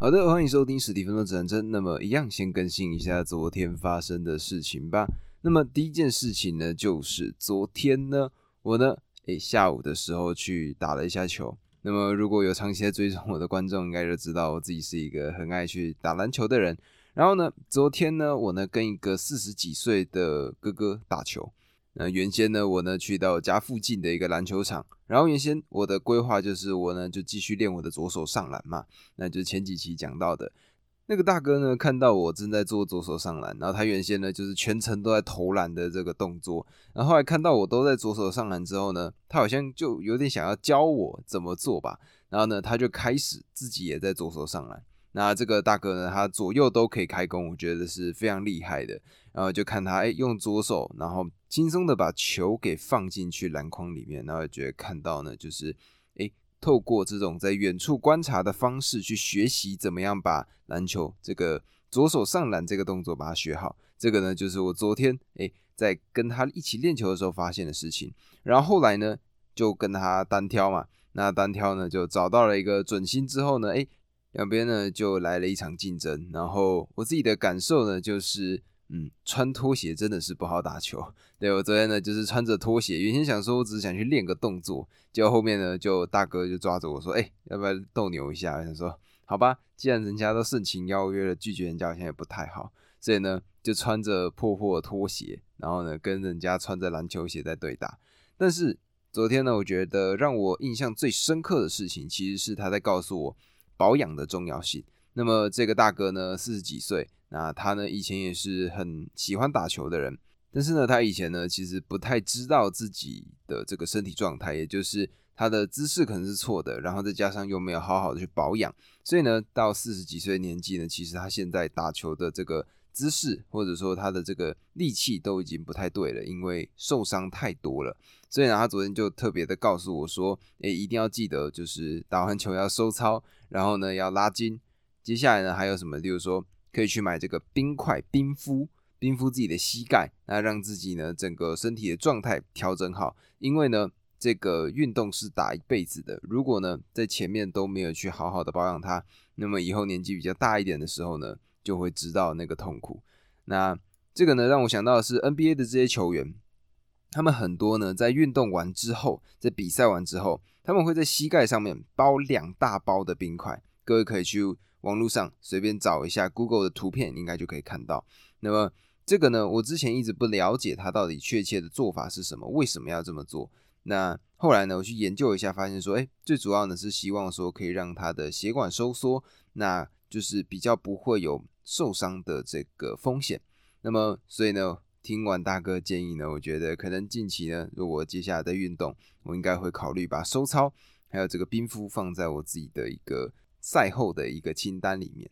好的，欢迎收听史蒂芬的指南针。那么，一样先更新一下昨天发生的事情吧。那么，第一件事情呢，就是昨天呢，我呢，诶，下午的时候去打了一下球。那么，如果有长期在追踪我的观众，应该就知道我自己是一个很爱去打篮球的人。然后呢，昨天呢，我呢跟一个四十几岁的哥哥打球。那原先呢，我呢去到家附近的一个篮球场，然后原先我的规划就是我呢就继续练我的左手上篮嘛，那就前几期讲到的那个大哥呢，看到我正在做左手上篮，然后他原先呢就是全程都在投篮的这个动作，然后后来看到我都在左手上篮之后呢，他好像就有点想要教我怎么做吧，然后呢他就开始自己也在左手上篮。那这个大哥呢，他左右都可以开弓，我觉得是非常厉害的。然后就看他，哎，用左手，然后轻松的把球给放进去篮筐里面。然后觉得看到呢，就是，哎，透过这种在远处观察的方式去学习怎么样把篮球这个左手上篮这个动作把它学好。这个呢，就是我昨天哎在跟他一起练球的时候发现的事情。然后后来呢，就跟他单挑嘛。那单挑呢，就找到了一个准心之后呢，哎。两边呢就来了一场竞争，然后我自己的感受呢就是，嗯，穿拖鞋真的是不好打球。对我昨天呢就是穿着拖鞋，原先想说我只是想去练个动作，结果后面呢就大哥就抓着我说，哎，要不要斗牛一下？我想说，好吧，既然人家都盛情邀约了，拒绝人家好像也不太好，所以呢就穿着破破拖鞋，然后呢跟人家穿着篮球鞋在对打。但是昨天呢，我觉得让我印象最深刻的事情，其实是他在告诉我。保养的重要性。那么这个大哥呢，四十几岁，那他呢以前也是很喜欢打球的人，但是呢，他以前呢其实不太知道自己的这个身体状态，也就是他的姿势可能是错的，然后再加上又没有好好的去保养，所以呢，到四十几岁年纪呢，其实他现在打球的这个姿势或者说他的这个力气都已经不太对了，因为受伤太多了。所以呢，他昨天就特别的告诉我说：“诶，一定要记得，就是打完球要收操，然后呢要拉筋。接下来呢还有什么？例如说，可以去买这个冰块冰敷，冰敷自己的膝盖，那让自己呢整个身体的状态调整好。因为呢，这个运动是打一辈子的。如果呢在前面都没有去好好的保养它，那么以后年纪比较大一点的时候呢，就会知道那个痛苦。那这个呢让我想到的是 NBA 的这些球员。”他们很多呢，在运动完之后，在比赛完之后，他们会在膝盖上面包两大包的冰块。各位可以去网络上随便找一下 Google 的图片，应该就可以看到。那么这个呢，我之前一直不了解它到底确切的做法是什么，为什么要这么做？那后来呢，我去研究一下，发现说，哎，最主要呢是希望说可以让它的血管收缩，那就是比较不会有受伤的这个风险。那么所以呢。听完大哥建议呢，我觉得可能近期呢，如果接下来的运动，我应该会考虑把收操还有这个冰敷放在我自己的一个赛后的一个清单里面。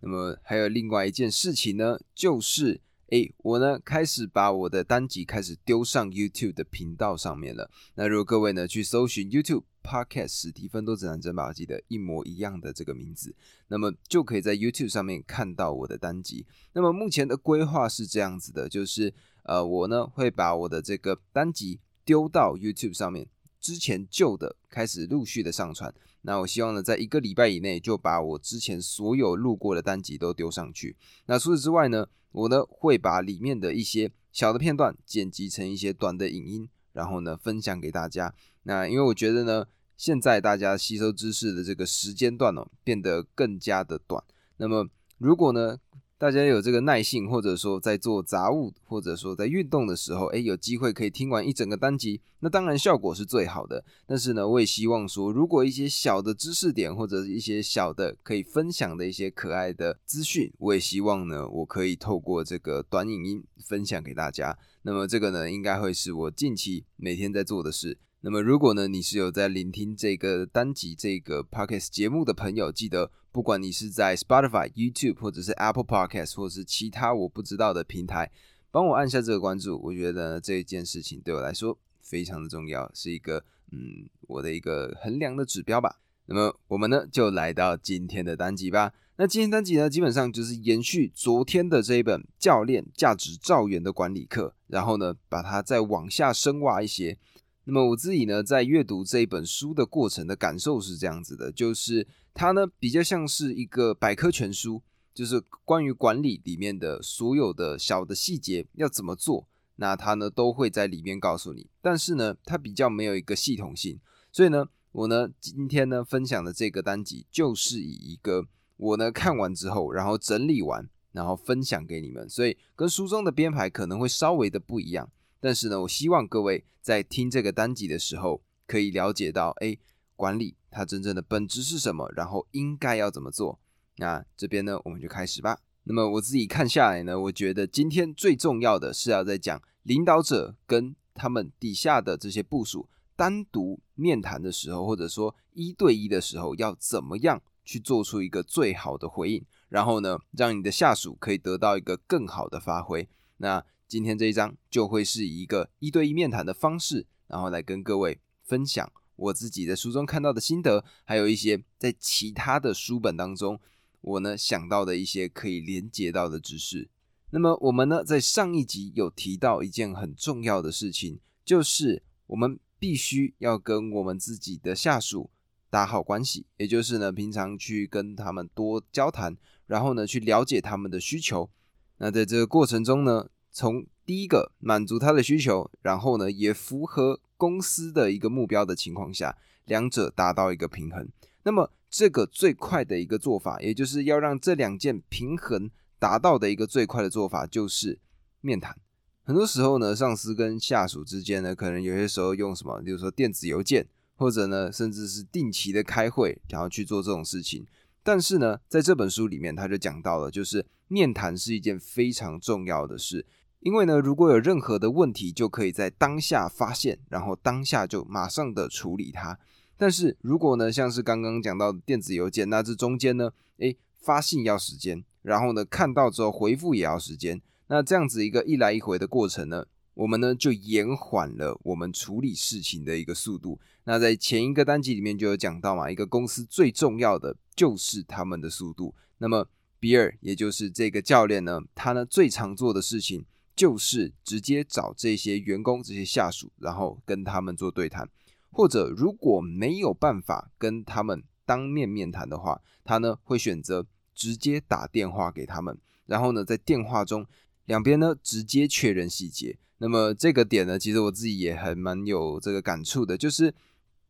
那么还有另外一件事情呢，就是。哎，我呢开始把我的单集开始丢上 YouTube 的频道上面了。那如果各位呢去搜寻 YouTube Podcast 史蒂芬多指南针吧，记得一模一样的这个名字，那么就可以在 YouTube 上面看到我的单集。那么目前的规划是这样子的，就是呃，我呢会把我的这个单集丢到 YouTube 上面，之前旧的开始陆续的上传。那我希望呢，在一个礼拜以内就把我之前所有录过的单集都丢上去。那除此之外呢？我呢会把里面的一些小的片段剪辑成一些短的影音，然后呢分享给大家。那因为我觉得呢，现在大家吸收知识的这个时间段哦变得更加的短。那么如果呢？大家有这个耐性，或者说在做杂物，或者说在运动的时候，哎，有机会可以听完一整个单集，那当然效果是最好的。但是呢，我也希望说，如果一些小的知识点，或者一些小的可以分享的一些可爱的资讯，我也希望呢，我可以透过这个短影音分享给大家。那么这个呢，应该会是我近期每天在做的事。那么，如果呢，你是有在聆听这个单集这个 podcast 节目的朋友，记得不管你是在 Spotify、YouTube 或者是 Apple Podcast 或者是其他我不知道的平台，帮我按下这个关注。我觉得这一件事情对我来说非常的重要，是一个嗯我的一个衡量的指标吧。那么我们呢就来到今天的单集吧。那今天单集呢，基本上就是延续昨天的这一本教练价值造元的管理课，然后呢把它再往下深挖一些。那么我自己呢，在阅读这一本书的过程的感受是这样子的，就是它呢比较像是一个百科全书，就是关于管理里面的所有的小的细节要怎么做，那它呢都会在里面告诉你。但是呢，它比较没有一个系统性，所以呢，我呢今天呢分享的这个单集就是以一个我呢看完之后，然后整理完，然后分享给你们，所以跟书中的编排可能会稍微的不一样。但是呢，我希望各位在听这个单集的时候，可以了解到，哎，管理它真正的本质是什么，然后应该要怎么做。那这边呢，我们就开始吧。那么我自己看下来呢，我觉得今天最重要的是要在讲领导者跟他们底下的这些部署单独面谈的时候，或者说一对一的时候，要怎么样去做出一个最好的回应，然后呢，让你的下属可以得到一个更好的发挥。那今天这一章就会是以一个一对一面谈的方式，然后来跟各位分享我自己在书中看到的心得，还有一些在其他的书本当中我呢想到的一些可以连接到的知识。那么我们呢在上一集有提到一件很重要的事情，就是我们必须要跟我们自己的下属打好关系，也就是呢平常去跟他们多交谈，然后呢去了解他们的需求。那在这个过程中呢。从第一个满足他的需求，然后呢也符合公司的一个目标的情况下，两者达到一个平衡。那么这个最快的一个做法，也就是要让这两件平衡达到的一个最快的做法，就是面谈。很多时候呢，上司跟下属之间呢，可能有些时候用什么，比如说电子邮件，或者呢甚至是定期的开会，然后去做这种事情。但是呢，在这本书里面，他就讲到了，就是面谈是一件非常重要的事。因为呢，如果有任何的问题，就可以在当下发现，然后当下就马上的处理它。但是如果呢，像是刚刚讲到的电子邮件，那这中间呢，诶，发信要时间，然后呢，看到之后回复也要时间，那这样子一个一来一回的过程呢，我们呢就延缓了我们处理事情的一个速度。那在前一个单集里面就有讲到嘛，一个公司最重要的就是他们的速度。那么比尔，也就是这个教练呢，他呢最常做的事情。就是直接找这些员工、这些下属，然后跟他们做对谈，或者如果没有办法跟他们当面面谈的话，他呢会选择直接打电话给他们，然后呢在电话中两边呢直接确认细节。那么这个点呢，其实我自己也还蛮有这个感触的，就是。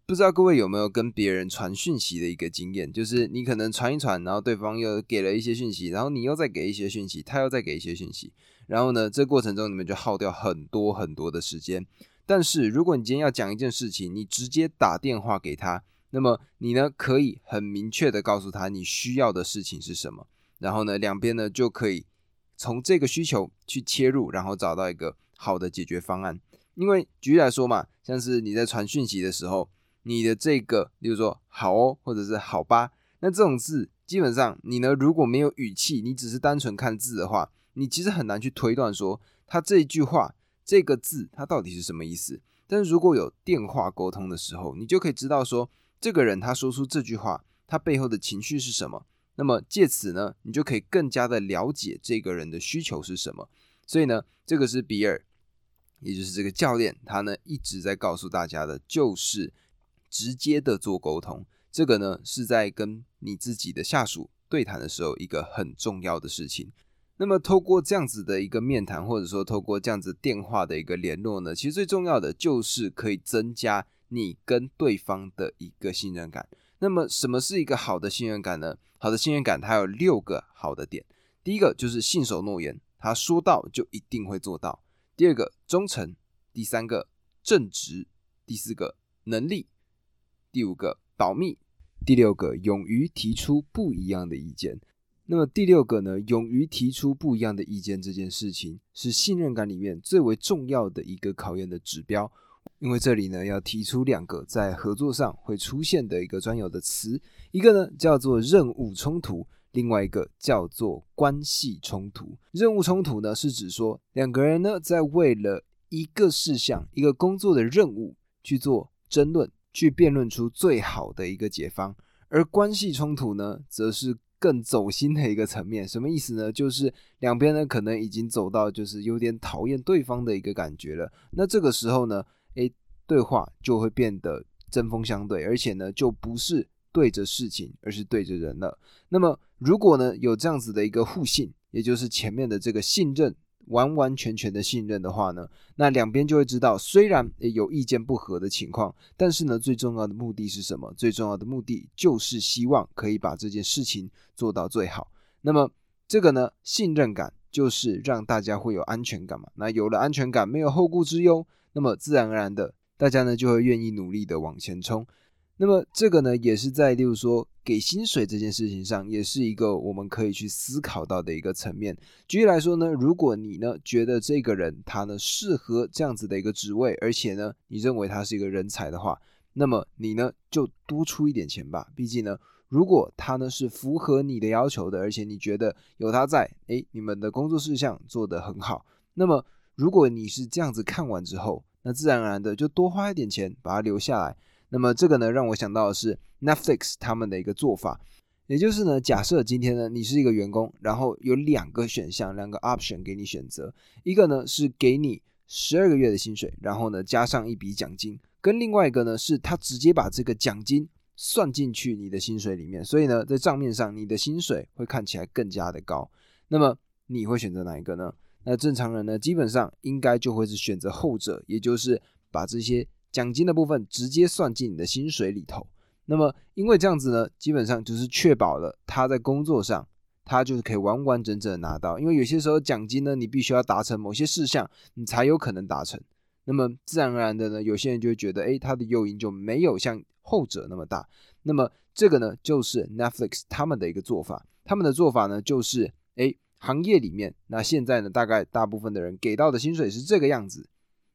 不知道各位有没有跟别人传讯息的一个经验？就是你可能传一传，然后对方又给了一些讯息，然后你又再给一些讯息，他又再给一些讯息，然后呢，这过程中你们就耗掉很多很多的时间。但是如果你今天要讲一件事情，你直接打电话给他，那么你呢可以很明确的告诉他你需要的事情是什么，然后呢两边呢就可以从这个需求去切入，然后找到一个好的解决方案。因为举例来说嘛，像是你在传讯息的时候。你的这个，比如说好哦，或者是好吧，那这种字基本上你呢，如果没有语气，你只是单纯看字的话，你其实很难去推断说他这一句话这个字它到底是什么意思。但是如果有电话沟通的时候，你就可以知道说这个人他说出这句话，他背后的情绪是什么。那么借此呢，你就可以更加的了解这个人的需求是什么。所以呢，这个是比尔，也就是这个教练，他呢一直在告诉大家的，就是。直接的做沟通，这个呢是在跟你自己的下属对谈的时候一个很重要的事情。那么透过这样子的一个面谈，或者说透过这样子电话的一个联络呢，其实最重要的就是可以增加你跟对方的一个信任感。那么什么是一个好的信任感呢？好的信任感它有六个好的点。第一个就是信守诺言，他说到就一定会做到。第二个忠诚，第三个正直，第四个能力。第五个保密，第六个勇于提出不一样的意见。那么第六个呢？勇于提出不一样的意见这件事情，是信任感里面最为重要的一个考验的指标。因为这里呢，要提出两个在合作上会出现的一个专有的词，一个呢叫做任务冲突，另外一个叫做关系冲突。任务冲突呢是指说两个人呢在为了一个事项、一个工作的任务去做争论。去辩论出最好的一个解方，而关系冲突呢，则是更走心的一个层面。什么意思呢？就是两边呢可能已经走到就是有点讨厌对方的一个感觉了。那这个时候呢，诶，对话就会变得针锋相对，而且呢，就不是对着事情，而是对着人了。那么，如果呢有这样子的一个互信，也就是前面的这个信任，完完全全的信任的话呢，那两边就会知道，虽然有意见不合的情况，但是呢，最重要的目的是什么？最重要的目的就是希望可以把这件事情做到最好。那么，这个呢，信任感就是让大家会有安全感嘛。那有了安全感，没有后顾之忧，那么自然而然的，大家呢就会愿意努力的往前冲。那么这个呢，也是在例如说给薪水这件事情上，也是一个我们可以去思考到的一个层面。举例来说呢，如果你呢觉得这个人他呢适合这样子的一个职位，而且呢你认为他是一个人才的话，那么你呢就多出一点钱吧。毕竟呢，如果他呢是符合你的要求的，而且你觉得有他在，诶，你们的工作事项做得很好，那么如果你是这样子看完之后，那自然而然的就多花一点钱把他留下来。那么这个呢，让我想到的是 Netflix 他们的一个做法，也就是呢，假设今天呢你是一个员工，然后有两个选项，两个 option 给你选择，一个呢是给你十二个月的薪水，然后呢加上一笔奖金，跟另外一个呢是他直接把这个奖金算进去你的薪水里面，所以呢在账面上你的薪水会看起来更加的高。那么你会选择哪一个呢？那正常人呢基本上应该就会是选择后者，也就是把这些。奖金的部分直接算进你的薪水里头，那么因为这样子呢，基本上就是确保了他在工作上，他就是可以完完整整的拿到。因为有些时候奖金呢，你必须要达成某些事项，你才有可能达成。那么自然而然的呢，有些人就会觉得，哎，他的诱因就没有像后者那么大。那么这个呢，就是 Netflix 他们的一个做法。他们的做法呢，就是，哎，行业里面，那现在呢，大概大部分的人给到的薪水是这个样子。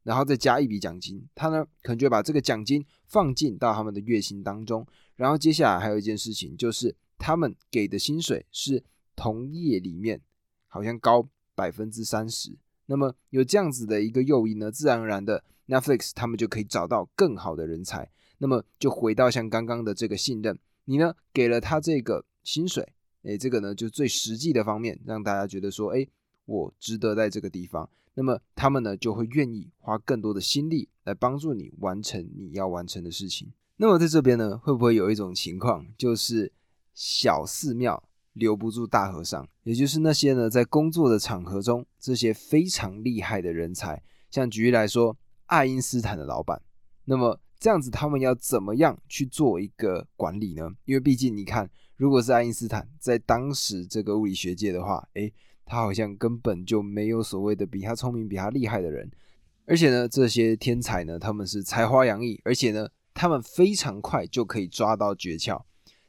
然后再加一笔奖金，他呢可能就把这个奖金放进到他们的月薪当中。然后接下来还有一件事情，就是他们给的薪水是同业里面好像高百分之三十。那么有这样子的一个诱因呢，自然而然的 Netflix 他们就可以找到更好的人才。那么就回到像刚刚的这个信任，你呢给了他这个薪水，诶，这个呢就最实际的方面，让大家觉得说，诶，我值得在这个地方。那么他们呢就会愿意花更多的心力来帮助你完成你要完成的事情。那么在这边呢，会不会有一种情况，就是小寺庙留不住大和尚？也就是那些呢在工作的场合中，这些非常厉害的人才，像举例来说，爱因斯坦的老板，那么这样子他们要怎么样去做一个管理呢？因为毕竟你看，如果是爱因斯坦在当时这个物理学界的话，诶。他好像根本就没有所谓的比他聪明、比他厉害的人，而且呢，这些天才呢，他们是才华洋溢，而且呢，他们非常快就可以抓到诀窍。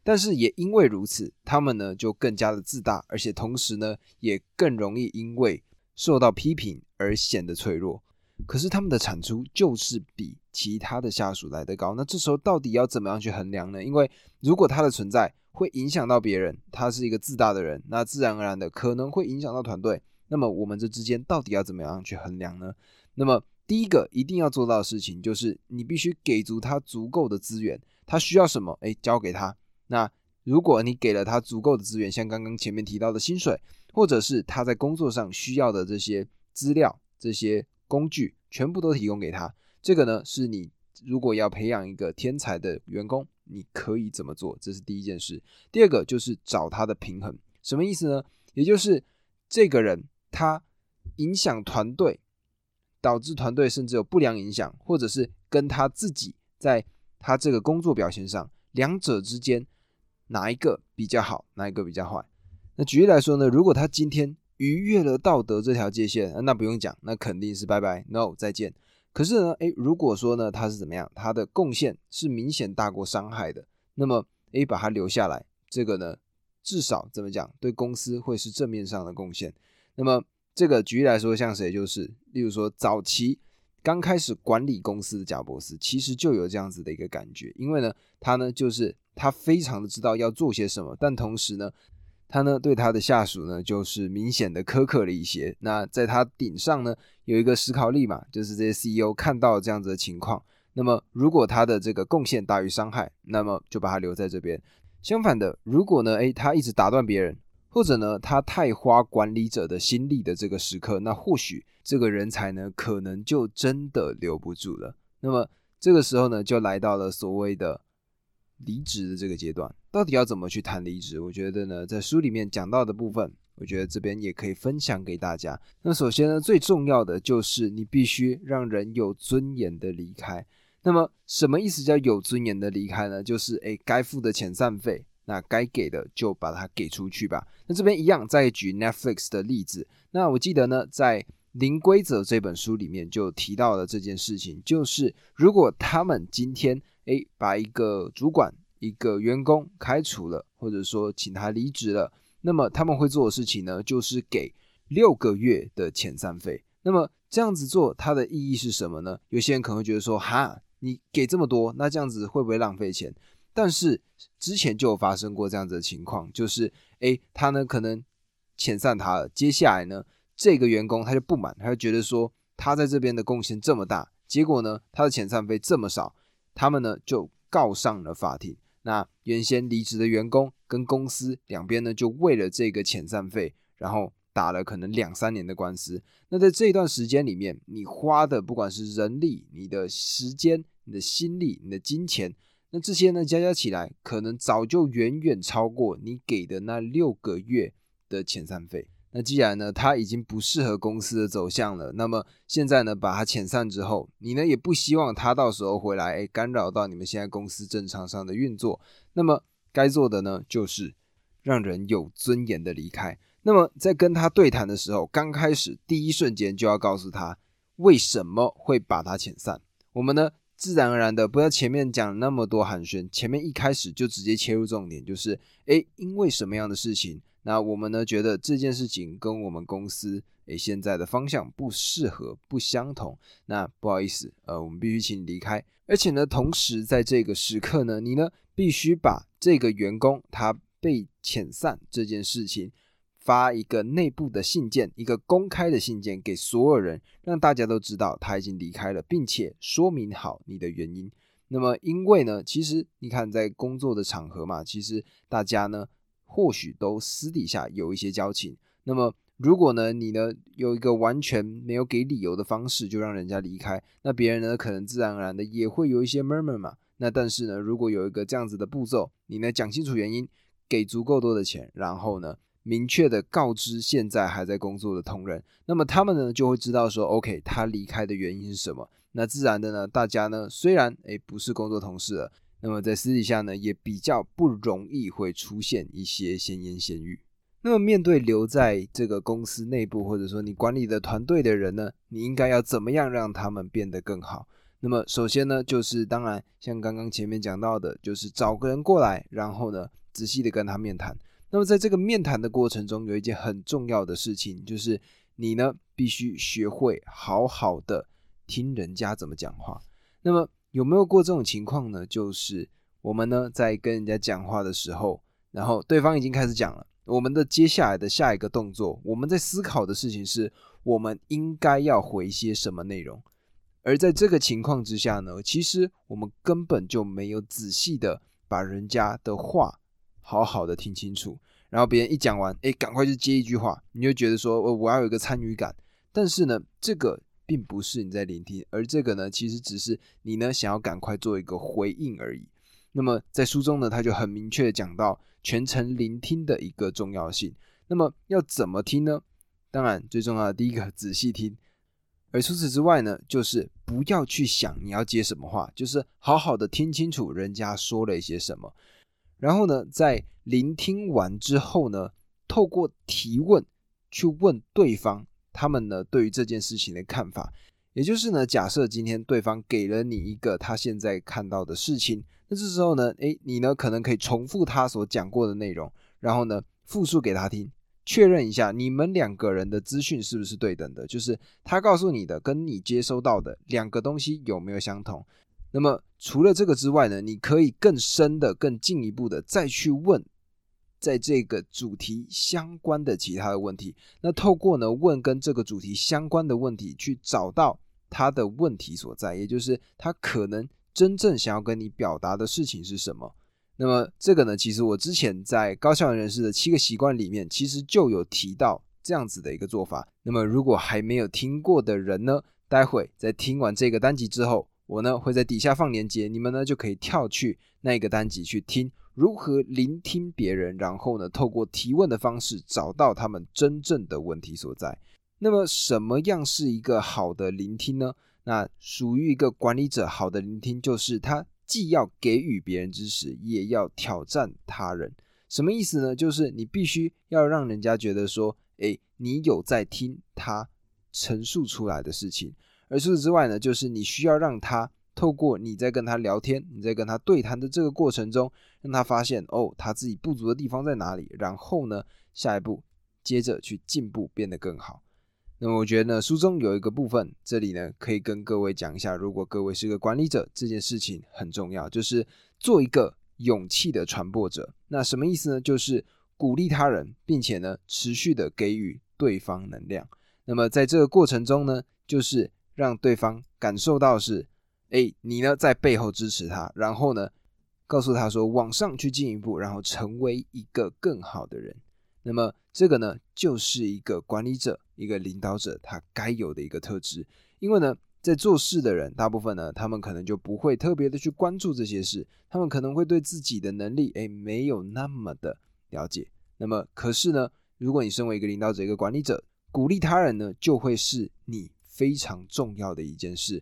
但是也因为如此，他们呢就更加的自大，而且同时呢，也更容易因为受到批评而显得脆弱。可是他们的产出就是比其他的下属来得高，那这时候到底要怎么样去衡量呢？因为如果他的存在，会影响到别人，他是一个自大的人，那自然而然的可能会影响到团队。那么我们这之间到底要怎么样去衡量呢？那么第一个一定要做到的事情就是，你必须给足他足够的资源，他需要什么，哎，交给他。那如果你给了他足够的资源，像刚刚前面提到的薪水，或者是他在工作上需要的这些资料、这些工具，全部都提供给他，这个呢是你如果要培养一个天才的员工。你可以怎么做？这是第一件事。第二个就是找他的平衡，什么意思呢？也就是这个人他影响团队，导致团队甚至有不良影响，或者是跟他自己在他这个工作表现上，两者之间哪一个比较好，哪一个比较坏？那举例来说呢，如果他今天逾越了道德这条界限，那不用讲，那肯定是拜拜，no，再见。可是呢，诶，如果说呢，他是怎么样，他的贡献是明显大过伤害的，那么诶，把他留下来，这个呢，至少怎么讲，对公司会是正面上的贡献。那么这个举例来说，像谁就是，例如说早期刚开始管理公司的贾伯斯，其实就有这样子的一个感觉，因为呢，他呢就是他非常的知道要做些什么，但同时呢。他呢对他的下属呢就是明显的苛刻了一些。那在他顶上呢有一个思考力嘛，就是这些 CEO 看到这样子的情况，那么如果他的这个贡献大于伤害，那么就把他留在这边。相反的，如果呢诶他一直打断别人，或者呢他太花管理者的心力的这个时刻，那或许这个人才呢可能就真的留不住了。那么这个时候呢，就来到了所谓的离职的这个阶段。到底要怎么去谈离职？我觉得呢，在书里面讲到的部分，我觉得这边也可以分享给大家。那首先呢，最重要的就是你必须让人有尊严的离开。那么什么意思叫有尊严的离开呢？就是诶，该付的遣散费，那该给的就把它给出去吧。那这边一样，再举 Netflix 的例子。那我记得呢，在《零规则》这本书里面就提到了这件事情，就是如果他们今天诶把一个主管、一个员工开除了，或者说请他离职了，那么他们会做的事情呢，就是给六个月的遣散费。那么这样子做，它的意义是什么呢？有些人可能会觉得说，哈。你给这么多，那这样子会不会浪费钱？但是之前就有发生过这样子的情况，就是诶，他呢可能遣散他了，接下来呢这个员工他就不满，他就觉得说他在这边的贡献这么大，结果呢他的遣散费这么少，他们呢就告上了法庭。那原先离职的员工跟公司两边呢就为了这个遣散费，然后。打了可能两三年的官司，那在这一段时间里面，你花的不管是人力、你的时间、你的心力、你的金钱，那这些呢加加起来，可能早就远远超过你给的那六个月的遣散费。那既然呢他已经不适合公司的走向了，那么现在呢把他遣散之后，你呢也不希望他到时候回来哎干扰到你们现在公司正常上的运作。那么该做的呢就是让人有尊严的离开。那么在跟他对谈的时候，刚开始第一瞬间就要告诉他为什么会把他遣散。我们呢，自然而然的不要前面讲那么多寒暄，前面一开始就直接切入重点，就是诶，因为什么样的事情？那我们呢觉得这件事情跟我们公司诶现在的方向不适合、不相同。那不好意思，呃，我们必须请你离开。而且呢，同时在这个时刻呢，你呢必须把这个员工他被遣散这件事情。发一个内部的信件，一个公开的信件给所有人，让大家都知道他已经离开了，并且说明好你的原因。那么，因为呢，其实你看在工作的场合嘛，其实大家呢或许都私底下有一些交情。那么，如果呢你呢有一个完全没有给理由的方式就让人家离开，那别人呢可能自然而然的也会有一些 murmur 嘛。那但是呢，如果有一个这样子的步骤，你呢讲清楚原因，给足够多的钱，然后呢。明确的告知现在还在工作的同仁，那么他们呢就会知道说，OK，他离开的原因是什么。那自然的呢，大家呢虽然诶不是工作同事了，那么在私底下呢也比较不容易会出现一些闲言闲语。那么面对留在这个公司内部或者说你管理的团队的人呢，你应该要怎么样让他们变得更好？那么首先呢，就是当然像刚刚前面讲到的，就是找个人过来，然后呢仔细的跟他面谈。那么在这个面谈的过程中，有一件很重要的事情，就是你呢必须学会好好的听人家怎么讲话。那么有没有过这种情况呢？就是我们呢在跟人家讲话的时候，然后对方已经开始讲了，我们的接下来的下一个动作，我们在思考的事情是我们应该要回些什么内容。而在这个情况之下呢，其实我们根本就没有仔细的把人家的话。好好的听清楚，然后别人一讲完，哎，赶快就接一句话，你就觉得说，我我要有一个参与感。但是呢，这个并不是你在聆听，而这个呢，其实只是你呢想要赶快做一个回应而已。那么在书中呢，他就很明确的讲到全程聆听的一个重要性。那么要怎么听呢？当然最重要的第一个，仔细听。而除此之外呢，就是不要去想你要接什么话，就是好好的听清楚人家说了一些什么。然后呢，在聆听完之后呢，透过提问去问对方，他们呢对于这件事情的看法。也就是呢，假设今天对方给了你一个他现在看到的事情，那这时候呢，诶，你呢可能可以重复他所讲过的内容，然后呢复述给他听，确认一下你们两个人的资讯是不是对等的，就是他告诉你的跟你接收到的两个东西有没有相同。那么除了这个之外呢，你可以更深的、更进一步的再去问，在这个主题相关的其他的问题。那透过呢问跟这个主题相关的问题，去找到他的问题所在，也就是他可能真正想要跟你表达的事情是什么。那么这个呢，其实我之前在高效人士的七个习惯里面，其实就有提到这样子的一个做法。那么如果还没有听过的人呢，待会在听完这个单集之后。我呢会在底下放链接，你们呢就可以跳去那个单集去听如何聆听别人，然后呢透过提问的方式找到他们真正的问题所在。那么什么样是一个好的聆听呢？那属于一个管理者好的聆听，就是他既要给予别人支持，也要挑战他人。什么意思呢？就是你必须要让人家觉得说，诶，你有在听他陈述出来的事情。而除此之外呢，就是你需要让他透过你在跟他聊天、你在跟他对谈的这个过程中，让他发现哦，他自己不足的地方在哪里，然后呢，下一步接着去进步，变得更好。那么我觉得呢，书中有一个部分，这里呢可以跟各位讲一下，如果各位是个管理者，这件事情很重要，就是做一个勇气的传播者。那什么意思呢？就是鼓励他人，并且呢持续的给予对方能量。那么在这个过程中呢，就是让对方感受到是，哎，你呢在背后支持他，然后呢告诉他说往上去进一步，然后成为一个更好的人。那么这个呢就是一个管理者、一个领导者他该有的一个特质。因为呢在做事的人大部分呢，他们可能就不会特别的去关注这些事，他们可能会对自己的能力哎没有那么的了解。那么可是呢，如果你身为一个领导者、一个管理者，鼓励他人呢，就会是你。非常重要的一件事。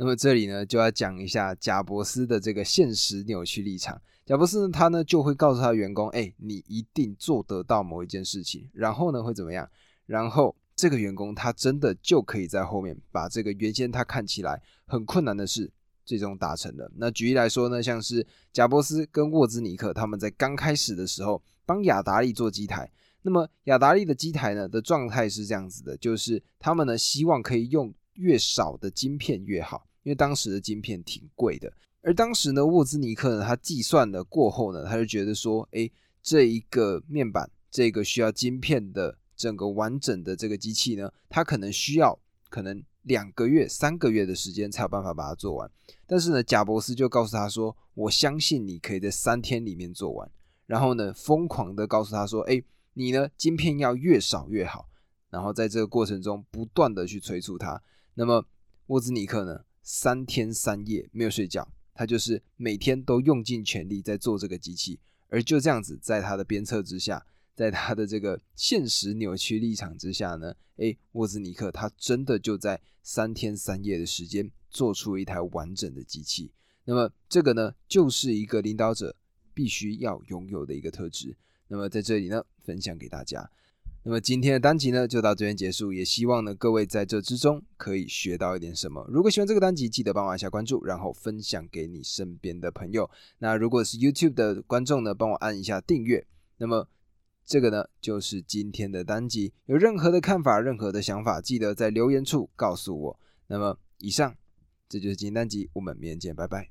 那么这里呢，就要讲一下贾伯斯的这个现实扭曲立场。贾伯斯呢，他呢就会告诉他员工：“哎，你一定做得到某一件事情。”然后呢，会怎么样？然后这个员工他真的就可以在后面把这个原先他看起来很困难的事，最终达成了。那举例来说呢，像是贾伯斯跟沃兹尼克他们在刚开始的时候帮雅达利做机台。那么雅达利的机台呢的状态是这样子的，就是他们呢希望可以用越少的晶片越好，因为当时的晶片挺贵的。而当时呢沃兹尼克呢他计算了过后呢，他就觉得说，哎，这一个面板，这个需要晶片的整个完整的这个机器呢，它可能需要可能两个月、三个月的时间才有办法把它做完。但是呢贾伯斯就告诉他说，我相信你可以在三天里面做完。然后呢疯狂的告诉他说，哎。你呢？晶片要越少越好，然后在这个过程中不断的去催促他。那么沃兹尼克呢？三天三夜没有睡觉，他就是每天都用尽全力在做这个机器。而就这样子，在他的鞭策之下，在他的这个现实扭曲立场之下呢，诶，沃兹尼克他真的就在三天三夜的时间做出一台完整的机器。那么这个呢，就是一个领导者必须要拥有的一个特质。那么在这里呢，分享给大家。那么今天的单集呢，就到这边结束。也希望呢，各位在这之中可以学到一点什么。如果喜欢这个单集，记得帮我按下关注，然后分享给你身边的朋友。那如果是 YouTube 的观众呢，帮我按一下订阅。那么这个呢，就是今天的单集。有任何的看法、任何的想法，记得在留言处告诉我。那么以上，这就是今天单集，我们明天见，拜拜。